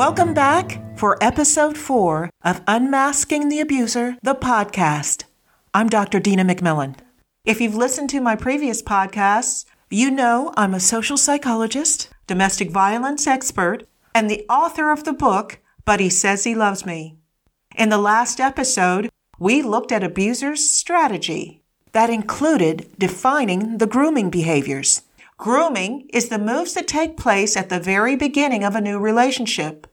Welcome back for episode four of Unmasking the Abuser, the podcast. I'm Dr. Dina McMillan. If you've listened to my previous podcasts, you know I'm a social psychologist, domestic violence expert, and the author of the book, But He Says He Loves Me. In the last episode, we looked at abusers' strategy. That included defining the grooming behaviors. Grooming is the moves that take place at the very beginning of a new relationship.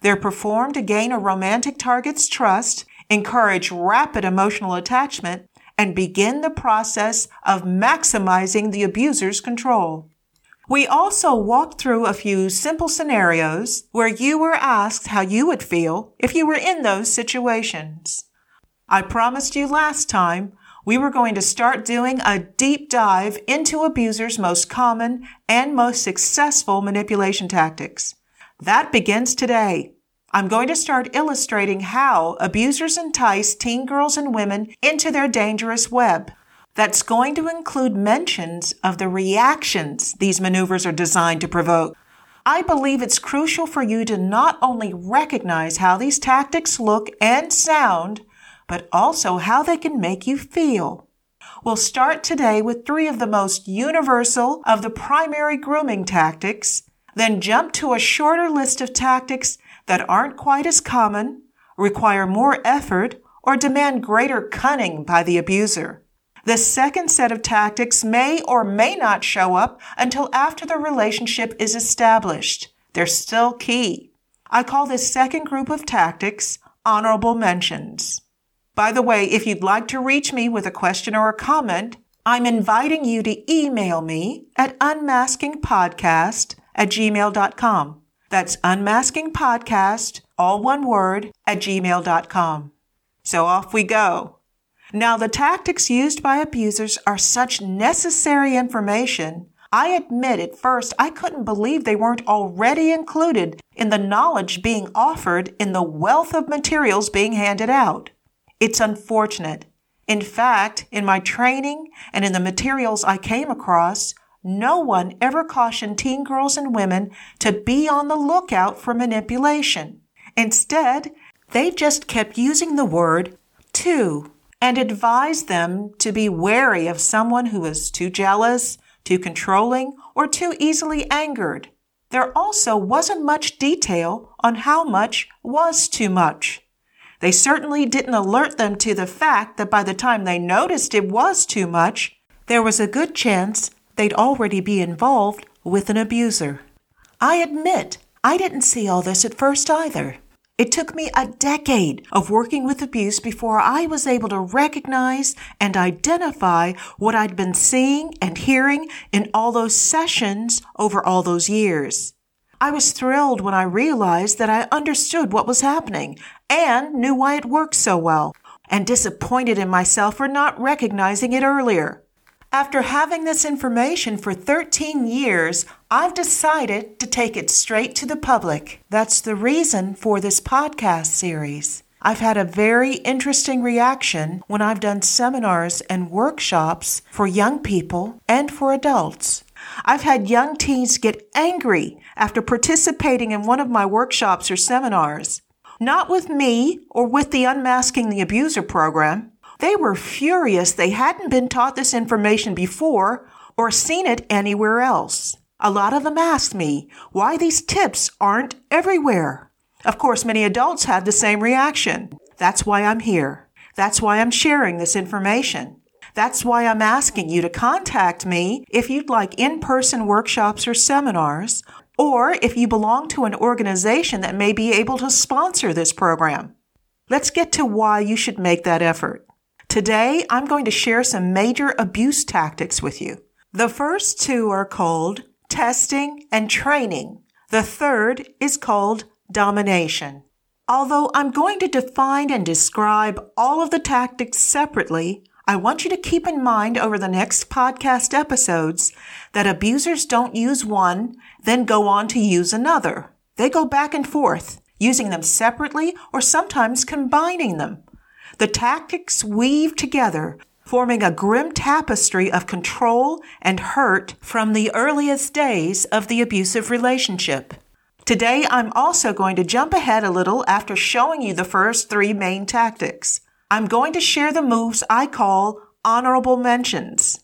They're performed to gain a romantic target's trust, encourage rapid emotional attachment, and begin the process of maximizing the abuser's control. We also walked through a few simple scenarios where you were asked how you would feel if you were in those situations. I promised you last time we were going to start doing a deep dive into abusers' most common and most successful manipulation tactics. That begins today. I'm going to start illustrating how abusers entice teen girls and women into their dangerous web. That's going to include mentions of the reactions these maneuvers are designed to provoke. I believe it's crucial for you to not only recognize how these tactics look and sound, but also how they can make you feel. We'll start today with three of the most universal of the primary grooming tactics, then jump to a shorter list of tactics that aren't quite as common, require more effort, or demand greater cunning by the abuser. The second set of tactics may or may not show up until after the relationship is established. They're still key. I call this second group of tactics honorable mentions. By the way, if you'd like to reach me with a question or a comment, I'm inviting you to email me at unmaskingpodcast at gmail.com. That's unmaskingpodcast, all one word, at gmail.com. So off we go. Now, the tactics used by abusers are such necessary information. I admit at first I couldn't believe they weren't already included in the knowledge being offered in the wealth of materials being handed out. It's unfortunate. In fact, in my training and in the materials I came across, no one ever cautioned teen girls and women to be on the lookout for manipulation. Instead, they just kept using the word too and advised them to be wary of someone who is too jealous, too controlling, or too easily angered. There also wasn't much detail on how much was too much. They certainly didn't alert them to the fact that by the time they noticed it was too much, there was a good chance they'd already be involved with an abuser. I admit, I didn't see all this at first either. It took me a decade of working with abuse before I was able to recognize and identify what I'd been seeing and hearing in all those sessions over all those years. I was thrilled when I realized that I understood what was happening and knew why it worked so well, and disappointed in myself for not recognizing it earlier. After having this information for 13 years, I've decided to take it straight to the public. That's the reason for this podcast series. I've had a very interesting reaction when I've done seminars and workshops for young people and for adults. I've had young teens get angry after participating in one of my workshops or seminars. Not with me or with the Unmasking the Abuser program, they were furious they hadn't been taught this information before or seen it anywhere else. A lot of them asked me why these tips aren't everywhere. Of course, many adults had the same reaction. That's why I'm here. That's why I'm sharing this information. That's why I'm asking you to contact me if you'd like in-person workshops or seminars, or if you belong to an organization that may be able to sponsor this program. Let's get to why you should make that effort. Today, I'm going to share some major abuse tactics with you. The first two are called testing and training. The third is called domination. Although I'm going to define and describe all of the tactics separately, I want you to keep in mind over the next podcast episodes that abusers don't use one, then go on to use another. They go back and forth, using them separately or sometimes combining them. The tactics weave together, forming a grim tapestry of control and hurt from the earliest days of the abusive relationship. Today, I'm also going to jump ahead a little after showing you the first three main tactics. I'm going to share the moves I call honorable mentions.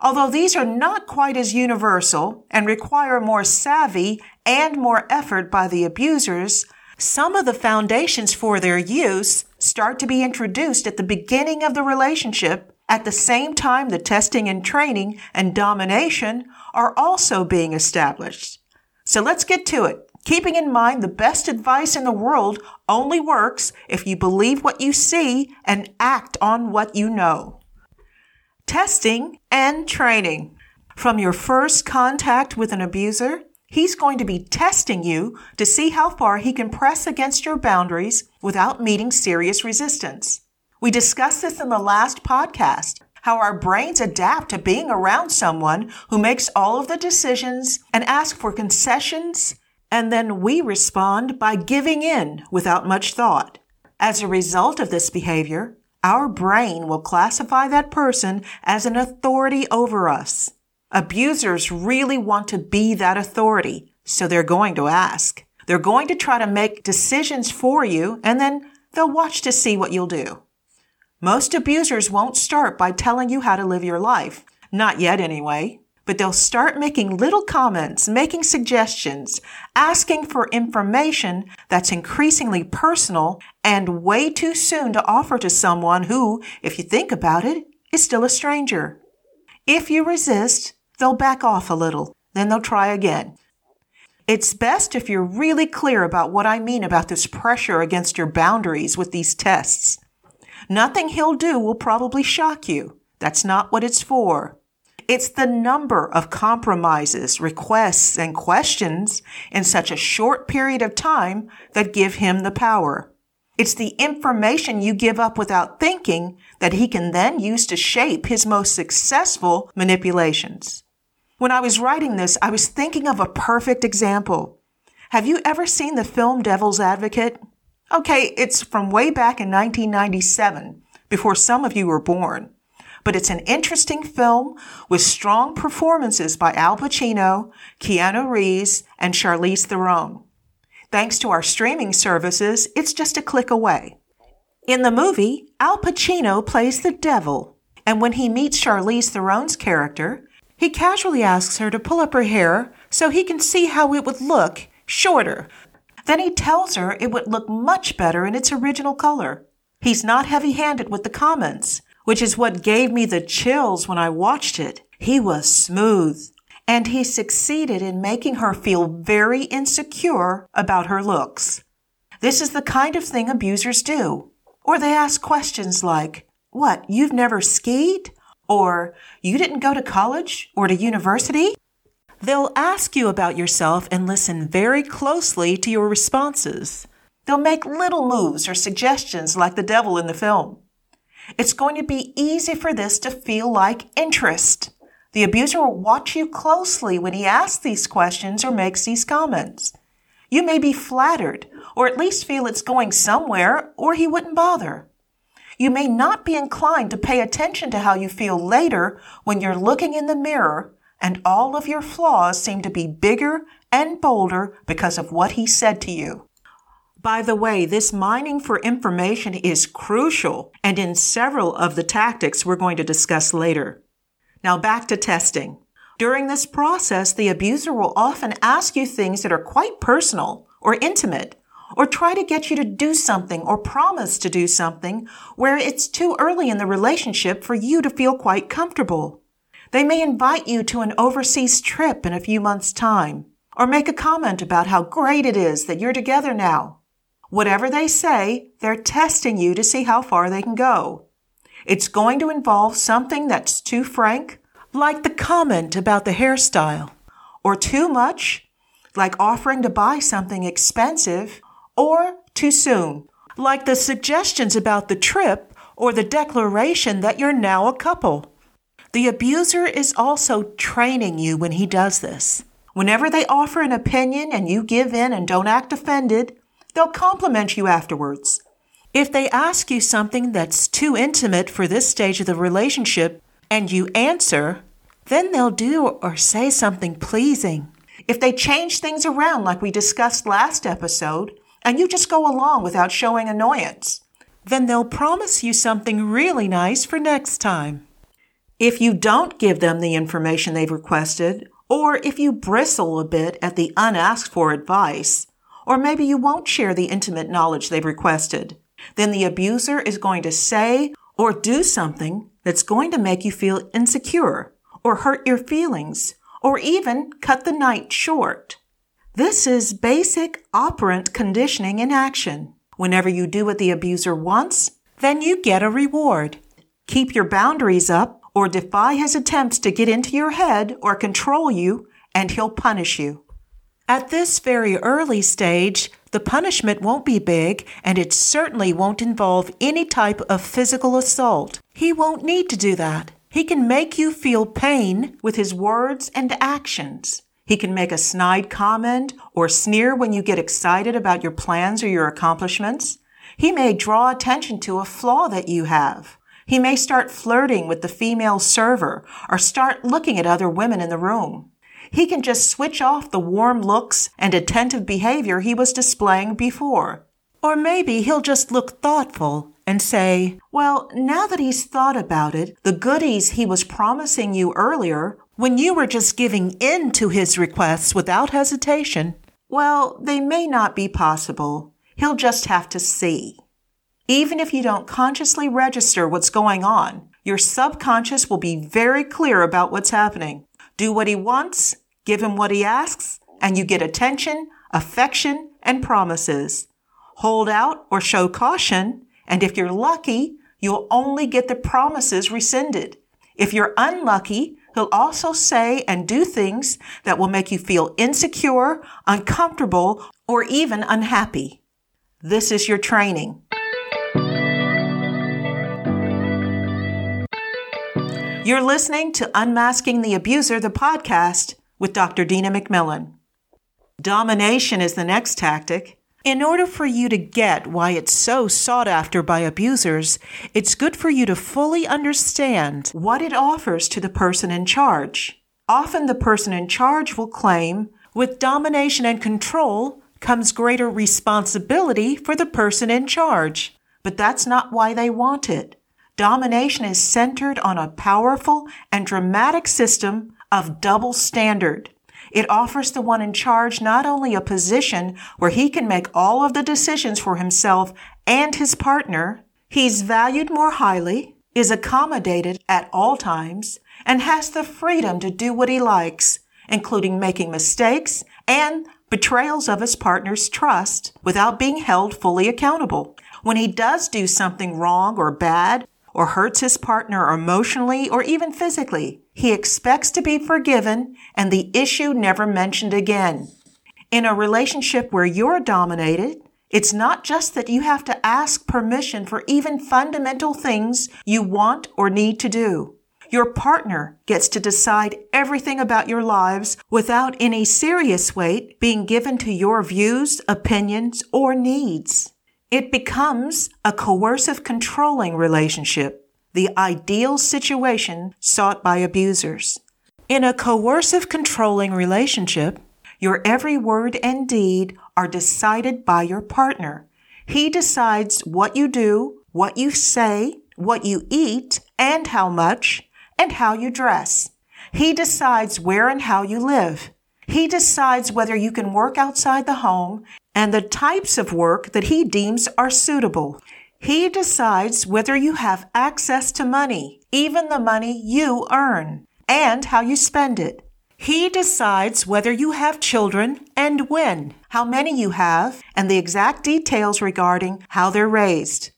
Although these are not quite as universal and require more savvy and more effort by the abusers, some of the foundations for their use start to be introduced at the beginning of the relationship at the same time the testing and training and domination are also being established. So let's get to it. Keeping in mind the best advice in the world only works if you believe what you see and act on what you know. Testing and training. From your first contact with an abuser, he's going to be testing you to see how far he can press against your boundaries without meeting serious resistance. We discussed this in the last podcast, how our brains adapt to being around someone who makes all of the decisions and ask for concessions and then we respond by giving in without much thought. As a result of this behavior, our brain will classify that person as an authority over us. Abusers really want to be that authority, so they're going to ask. They're going to try to make decisions for you, and then they'll watch to see what you'll do. Most abusers won't start by telling you how to live your life. Not yet, anyway but they'll start making little comments, making suggestions, asking for information that's increasingly personal and way too soon to offer to someone who, if you think about it, is still a stranger. If you resist, they'll back off a little, then they'll try again. It's best if you're really clear about what I mean about this pressure against your boundaries with these tests. Nothing he'll do will probably shock you. That's not what it's for. It's the number of compromises, requests, and questions in such a short period of time that give him the power. It's the information you give up without thinking that he can then use to shape his most successful manipulations. When I was writing this, I was thinking of a perfect example. Have you ever seen the film Devil's Advocate? Okay, it's from way back in 1997, before some of you were born but it's an interesting film with strong performances by Al Pacino, Keanu Reeves, and Charlize Theron. Thanks to our streaming services, it's just a click away. In the movie, Al Pacino plays the devil, and when he meets Charlize Theron's character, he casually asks her to pull up her hair so he can see how it would look shorter. Then he tells her it would look much better in its original color. He's not heavy handed with the comments which is what gave me the chills when I watched it. He was smooth and he succeeded in making her feel very insecure about her looks. This is the kind of thing abusers do. Or they ask questions like, what, you've never skied? Or you didn't go to college or to university? They'll ask you about yourself and listen very closely to your responses. They'll make little moves or suggestions like the devil in the film. It's going to be easy for this to feel like interest. The abuser will watch you closely when he asks these questions or makes these comments. You may be flattered, or at least feel it's going somewhere, or he wouldn't bother. You may not be inclined to pay attention to how you feel later when you're looking in the mirror and all of your flaws seem to be bigger and bolder because of what he said to you. By the way, this mining for information is crucial and in several of the tactics we're going to discuss later. Now back to testing. During this process, the abuser will often ask you things that are quite personal or intimate or try to get you to do something or promise to do something where it's too early in the relationship for you to feel quite comfortable. They may invite you to an overseas trip in a few months' time or make a comment about how great it is that you're together now Whatever they say, they're testing you to see how far they can go. It's going to involve something that's too frank, like the comment about the hairstyle, or too much, like offering to buy something expensive, or too soon, like the suggestions about the trip or the declaration that you're now a couple. The abuser is also training you when he does this. Whenever they offer an opinion and you give in and don't act offended, They'll compliment you afterwards. If they ask you something that's too intimate for this stage of the relationship and you answer, then they'll do or say something pleasing. If they change things around like we discussed last episode, and you just go along without showing annoyance, then they'll promise you something really nice for next time. If you don't give them the information they've requested, or if you bristle a bit at the unasked for advice, or maybe you won't share the intimate knowledge they've requested, then the abuser is going to say or do something that's going to make you feel insecure or hurt your feelings or even cut the night short. This is basic operant conditioning in action. Whenever you do what the abuser wants, then you get a reward. Keep your boundaries up or defy his attempts to get into your head or control you, and he'll punish you. At this very early stage, the punishment won't be big, and it certainly won't involve any type of physical assault. He won't need to do that. He can make you feel pain with his words and actions. He can make a snide comment or sneer when you get excited about your plans or your accomplishments. He may draw attention to a flaw that you have. He may start flirting with the female server or start looking at other women in the room. He can just switch off the warm looks and attentive behavior he was displaying before. Or maybe he'll just look thoughtful and say, well, now that he's thought about it, the goodies he was promising you earlier, when you were just giving in to his requests without hesitation, well, they may not be possible. He'll just have to see. Even if you don't consciously register what's going on, your subconscious will be very clear about what's happening. Do what he wants, give him what he asks, and you get attention, affection, and promises hold out or show caution, and if you're lucky, you'll only get the promises rescinded. If you're unlucky, he'll also say and do things that will make you feel insecure, uncomfortable, or even unhappy. This is your training. You're listening to Unmasking the Abuser, the podcast with Dr. Dina McMillan. Domination is the next tactic. In order for you to get why it's so sought after by abusers, it's good for you to fully understand what it offers to the person in charge. Often the person in charge will claim, with domination and control comes greater responsibility for the person in charge. But that's not why they want it. Domination is centered on a powerful and dramatic system of double standard. It offers the one in charge not only a position where he can make all of the decisions for himself and his partner, he's valued more highly, is accommodated at all times, and has the freedom to do what he likes, including making mistakes and betrayals of his partner's trust without being held fully accountable. When he does do something wrong or bad, or hurts his partner emotionally or even physically, he expects to be forgiven and the issue never mentioned again. In a relationship where you're dominated, it's not just that you have to ask permission for even fundamental things you want or need to do. Your partner gets to decide everything about your lives without any serious weight being given to your views, opinions, or needs. It becomes a coercive controlling relationship, the ideal situation sought by abusers. In a coercive controlling relationship, your every word and deed are decided by your partner. He decides what you do, what you say, what you eat, and how much, and how you dress. He decides where and how you live. He decides whether you can work outside the home and the types of work that he deems are suitable. He decides whether you have access to money, even the money you earn, and how you spend it. He decides whether you have children and when, how many you have, and the exact details regarding how they're raised.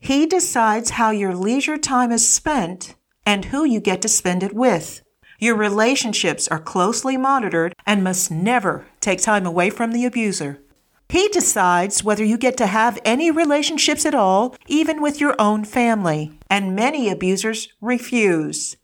He decides how your leisure time is spent and who you get to spend it with. Your relationships are closely monitored and must never take time away from the abuser. He decides whether you get to have any relationships at all, even with your own family. And many abusers refuse.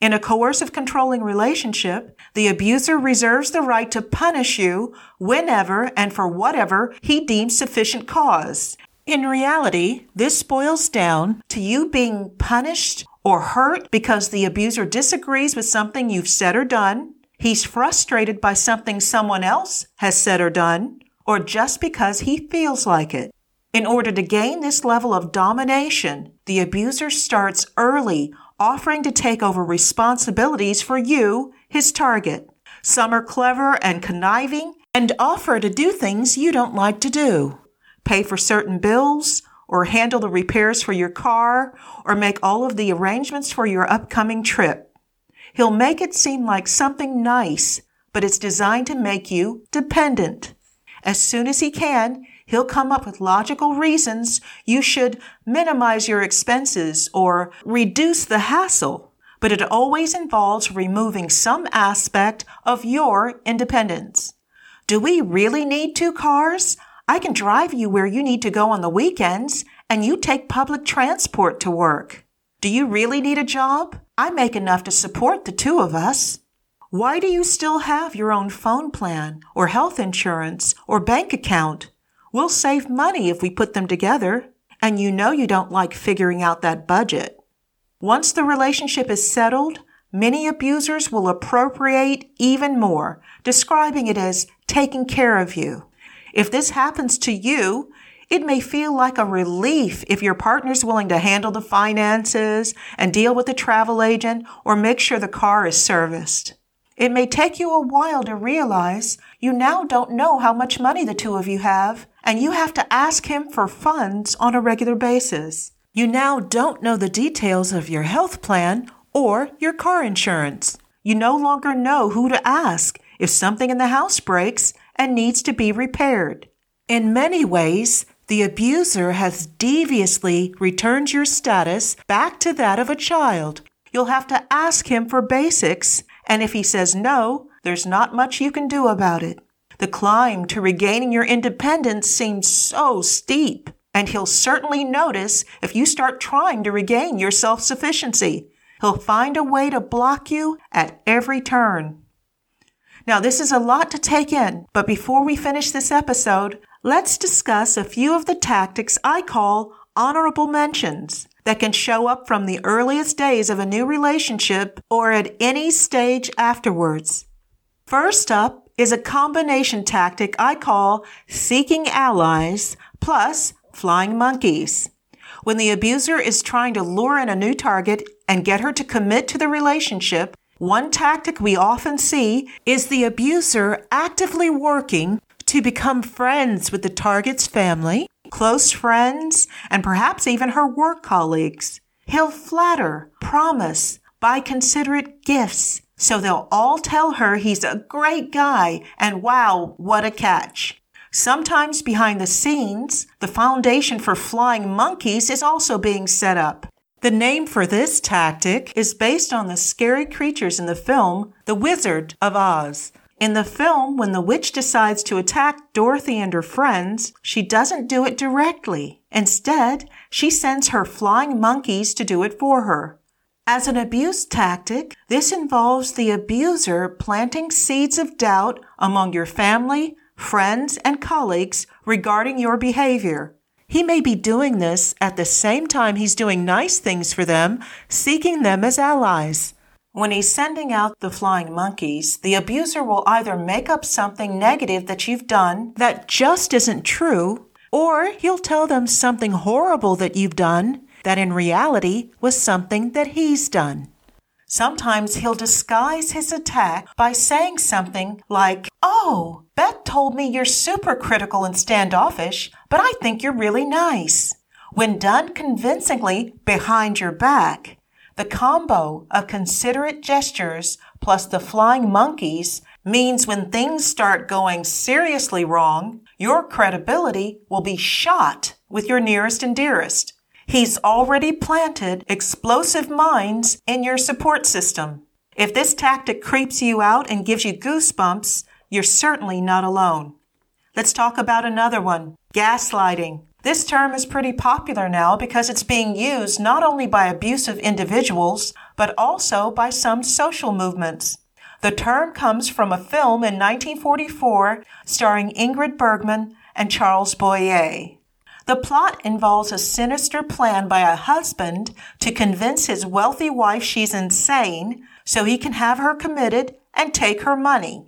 In a coercive controlling relationship, the abuser reserves the right to punish you whenever and for whatever he deems sufficient cause. In reality, this boils down to you being punished or hurt because the abuser disagrees with something you've said or done, He's frustrated by something someone else has said or done, or just because he feels like it. In order to gain this level of domination, the abuser starts early, offering to take over responsibilities for you, his target. Some are clever and conniving and offer to do things you don't like to do. Pay for certain bills, or handle the repairs for your car, or make all of the arrangements for your upcoming trip. He'll make it seem like something nice, but it's designed to make you dependent. As soon as he can, he'll come up with logical reasons you should minimize your expenses or reduce the hassle. But it always involves removing some aspect of your independence. Do we really need two cars? I can drive you where you need to go on the weekends and you take public transport to work. Do you really need a job? I make enough to support the two of us. Why do you still have your own phone plan or health insurance or bank account? We'll save money if we put them together. And you know you don't like figuring out that budget. Once the relationship is settled, many abusers will appropriate even more, describing it as taking care of you. If this happens to you, it may feel like a relief if your partner's willing to handle the finances and deal with the travel agent or make sure the car is serviced. It may take you a while to realize you now don't know how much money the two of you have, and you have to ask him for funds on a regular basis. You now don't know the details of your health plan or your car insurance. You no longer know who to ask if something in the house breaks and needs to be repaired. In many ways, the abuser has deviously returned your status back to that of a child. You'll have to ask him for basics and if he says no, there's not much you can do about it. The climb to regaining your independence seems so steep, and he'll certainly notice if you start trying to regain your self-sufficiency. He'll find a way to block you at every turn. Now, this is a lot to take in, but before we finish this episode, let's discuss a few of the tactics I call honorable mentions that can show up from the earliest days of a new relationship or at any stage afterwards. First up is a combination tactic I call seeking allies plus flying monkeys. When the abuser is trying to lure in a new target and get her to commit to the relationship, one tactic we often see is the abuser actively working to become friends with the target's family close friends, and perhaps even her work colleagues. He'll flatter, promise, buy considerate gifts, so they'll all tell her he's a great guy and wow, what a catch. Sometimes behind the scenes, the foundation for flying monkeys is also being set up. The name for this tactic is based on the scary creatures in the film The Wizard of Oz. In the film, when the witch decides to attack Dorothy and her friends, she doesn't do it directly. Instead, she sends her flying monkeys to do it for her. As an abuse tactic, this involves the abuser planting seeds of doubt among your family, friends, and colleagues regarding your behavior. He may be doing this at the same time he's doing nice things for them, seeking them as allies. When he's sending out the flying monkeys, the abuser will either make up something negative that you've done that just isn't true, or he'll tell them something horrible that you've done that in reality was something that he's done. Sometimes he'll disguise his attack by saying something like, Oh, Beth told me you're super critical and standoffish, but I think you're really nice. When done convincingly behind your back, the combo of considerate gestures plus the flying monkeys means when things start going seriously wrong, your credibility will be shot with your nearest and dearest. He's already planted explosive mines in your support system. If this tactic creeps you out and gives you goosebumps, you're certainly not alone. Let's talk about another one gaslighting. This term is pretty popular now because it's being used not only by abusive individuals, but also by some social movements. The term comes from a film in 1944 starring Ingrid Bergman and Charles Boyer. The plot involves a sinister plan by a husband to convince his wealthy wife she's insane so he can have her committed and take her money.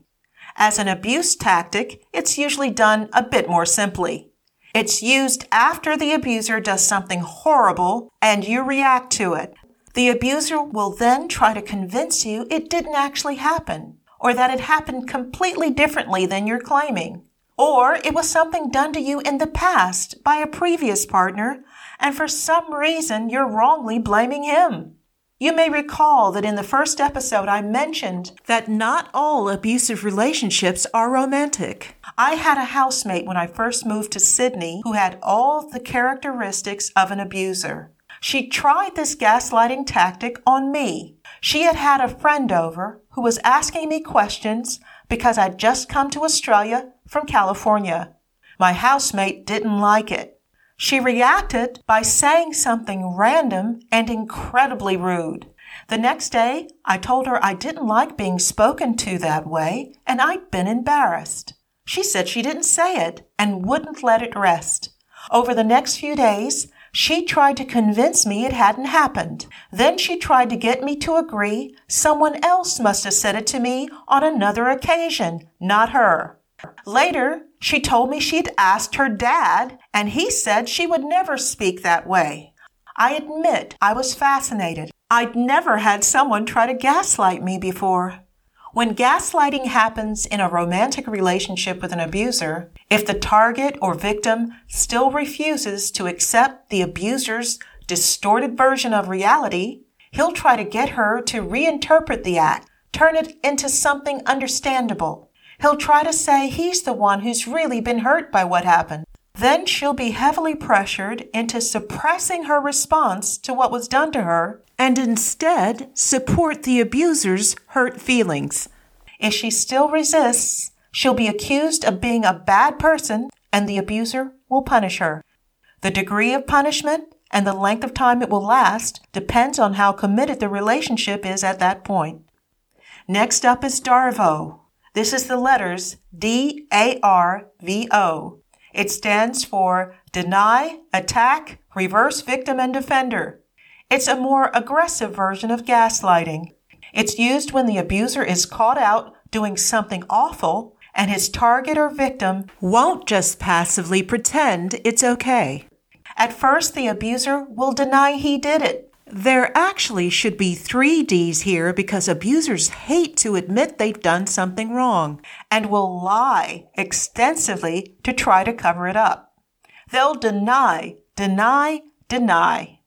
As an abuse tactic, it's usually done a bit more simply. It's used after the abuser does something horrible and you react to it. The abuser will then try to convince you it didn't actually happen, or that it happened completely differently than you're claiming. Or it was something done to you in the past by a previous partner, and for some reason you're wrongly blaming him. You may recall that in the first episode I mentioned that not all abusive relationships are romantic. I had a housemate when I first moved to Sydney who had all the characteristics of an abuser. She tried this gaslighting tactic on me. She had had a friend over who was asking me questions because I'd just come to Australia from California. My housemate didn't like it. She reacted by saying something random and incredibly rude. The next day, I told her I didn't like being spoken to that way and I'd been embarrassed. She said she didn't say it and wouldn't let it rest. Over the next few days, she tried to convince me it hadn't happened. Then she tried to get me to agree someone else must have said it to me on another occasion, not her. Later, she told me she'd asked her dad, and he said she would never speak that way. I admit I was fascinated. I'd never had someone try to gaslight me before. When gaslighting happens in a romantic relationship with an abuser, if the target or victim still refuses to accept the abuser's distorted version of reality, he'll try to get her to reinterpret the act, turn it into something understandable. He'll try to say he's the one who's really been hurt by what happened. Then she'll be heavily pressured into suppressing her response to what was done to her and instead support the abuser's hurt feelings. If she still resists, she'll be accused of being a bad person and the abuser will punish her. The degree of punishment and the length of time it will last depends on how committed the relationship is at that point. Next up is DARVO. This is the letters D A R V O. It stands for Deny, Attack, Reverse Victim and Defender. It's a more aggressive version of gaslighting. It's used when the abuser is caught out doing something awful and his target or victim won't just passively pretend it's okay. At first, the abuser will deny he did it. There actually should be three D's here because abusers hate to admit they've done something wrong and will lie extensively to try to cover it up. They'll deny, deny, deny.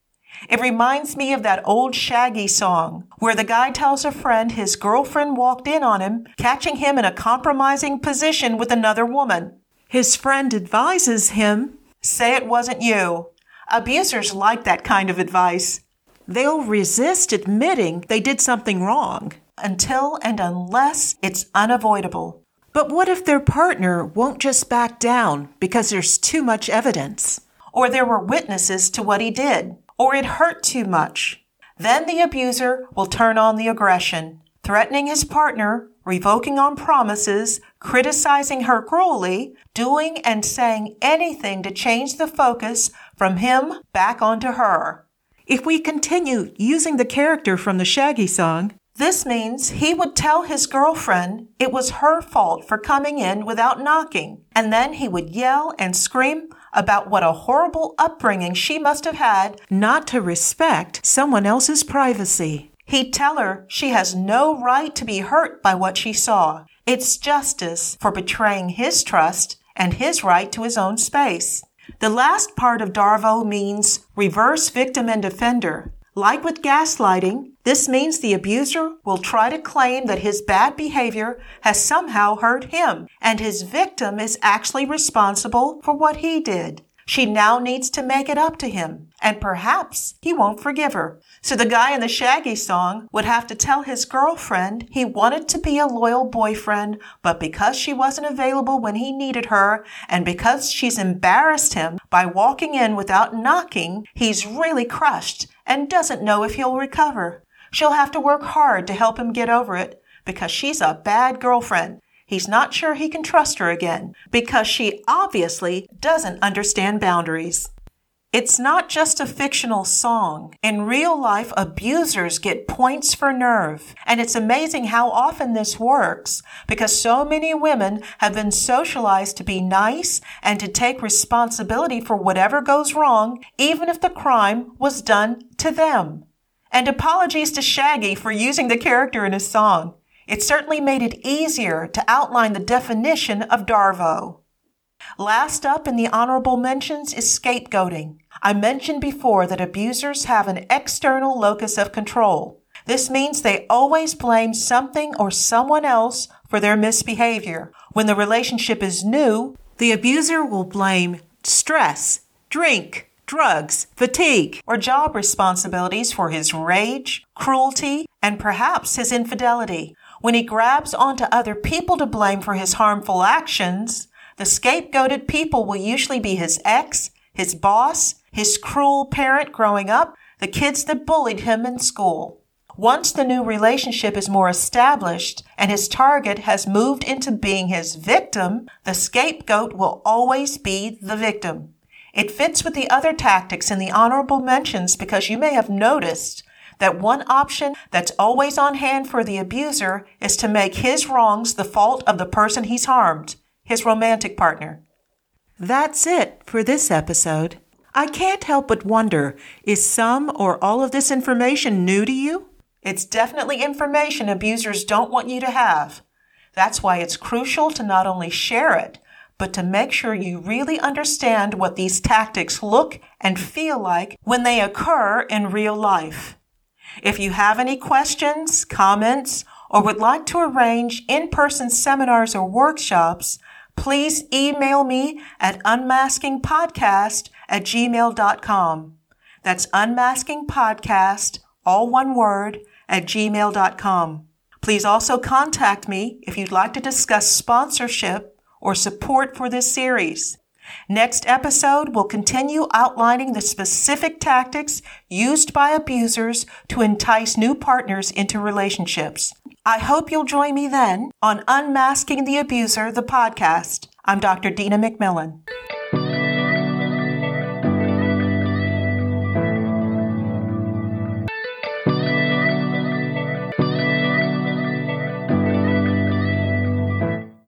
It reminds me of that old Shaggy song where the guy tells a friend his girlfriend walked in on him, catching him in a compromising position with another woman. His friend advises him, say it wasn't you. Abusers like that kind of advice. They'll resist admitting they did something wrong until and unless it's unavoidable. But what if their partner won't just back down because there's too much evidence? Or there were witnesses to what he did? or it hurt too much. Then the abuser will turn on the aggression, threatening his partner, revoking on promises, criticizing her cruelly, doing and saying anything to change the focus from him back onto her. If we continue using the character from the Shaggy song, this means he would tell his girlfriend it was her fault for coming in without knocking, and then he would yell and scream about what a horrible upbringing she must have had not to respect someone else's privacy. He'd tell her she has no right to be hurt by what she saw. It's justice for betraying his trust and his right to his own space. The last part of Darvo means reverse victim and offender. Like with gaslighting, this means the abuser will try to claim that his bad behavior has somehow hurt him, and his victim is actually responsible for what he did. She now needs to make it up to him, and perhaps he won't forgive her. So the guy in the Shaggy song would have to tell his girlfriend he wanted to be a loyal boyfriend, but because she wasn't available when he needed her, and because she's embarrassed him by walking in without knocking, he's really crushed and doesn't know if he'll recover. She'll have to work hard to help him get over it because she's a bad girlfriend. He's not sure he can trust her again because she obviously doesn't understand boundaries. It's not just a fictional song. In real life, abusers get points for nerve. And it's amazing how often this works because so many women have been socialized to be nice and to take responsibility for whatever goes wrong, even if the crime was done to them. And apologies to Shaggy for using the character in his song. It certainly made it easier to outline the definition of Darvo. Last up in the honorable mentions is scapegoating. I mentioned before that abusers have an external locus of control. This means they always blame something or someone else for their misbehavior. When the relationship is new, the abuser will blame stress, drink, drugs, fatigue, or job responsibilities for his rage, cruelty, and perhaps his infidelity. When he grabs onto other people to blame for his harmful actions, the scapegoated people will usually be his ex, his boss, his cruel parent growing up, the kids that bullied him in school. Once the new relationship is more established and his target has moved into being his victim, the scapegoat will always be the victim. It fits with the other tactics in the honorable mentions because you may have noticed that one option that's always on hand for the abuser is to make his wrongs the fault of the person he's harmed, his romantic partner. That's it for this episode. I can't help but wonder is some or all of this information new to you? It's definitely information abusers don't want you to have. That's why it's crucial to not only share it, but to make sure you really understand what these tactics look and feel like when they occur in real life. If you have any questions, comments, or would like to arrange in-person seminars or workshops, please email me at unmaskingpodcast at gmail.com. That's unmaskingpodcast, all one word, at gmail.com. Please also contact me if you'd like to discuss sponsorship or support for this series. Next episode will continue outlining the specific tactics used by abusers to entice new partners into relationships. I hope you'll join me then on Unmasking the Abuser, the podcast. I'm Dr. Dina McMillan.